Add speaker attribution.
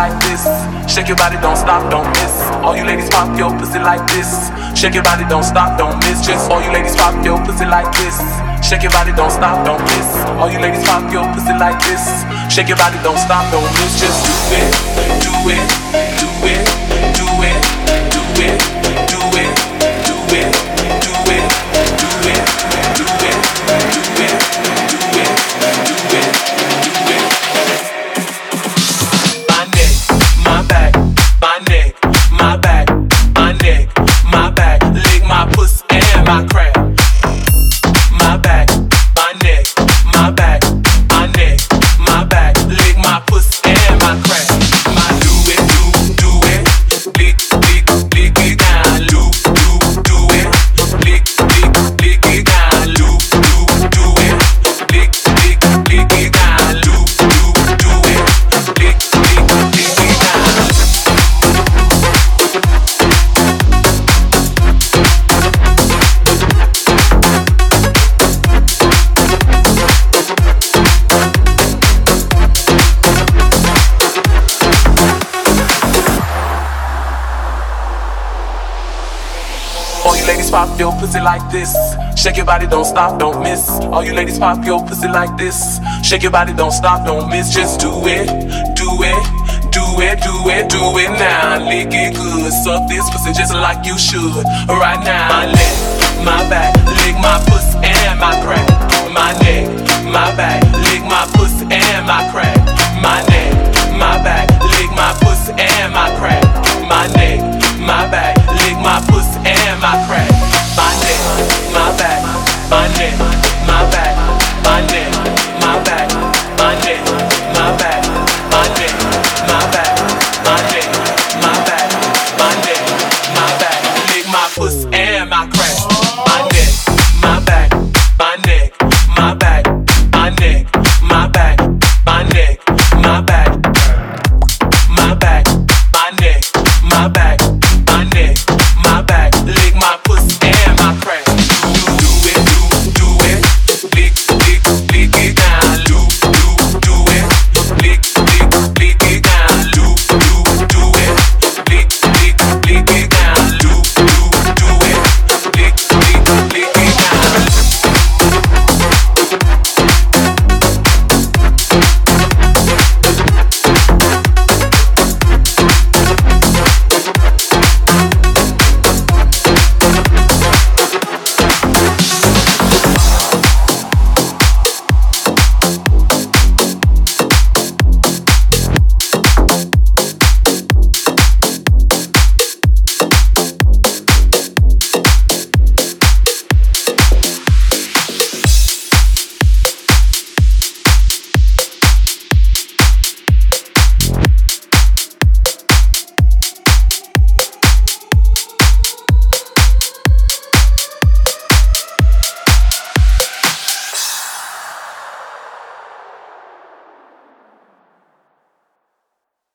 Speaker 1: like this. Shake your body, don't stop, don't miss. All you ladies pop your pussy like this. Shake your body, don't stop, don't miss. Just all you ladies pop your pussy like this. Shake your body, don't stop, don't miss. All you ladies pop your pussy like this. Shake your body, don't stop, don't miss. Just do it, do it, do it, do it, do it, do it, do it. Do it. Your pussy like this. Shake your body, don't stop, don't miss. All you ladies pop your pussy like this. Shake your body, don't stop, don't miss. Just do it, do it, do it, do it, do it now. Lick it good, suck this pussy just like you should. Right now, my neck, my back, my name.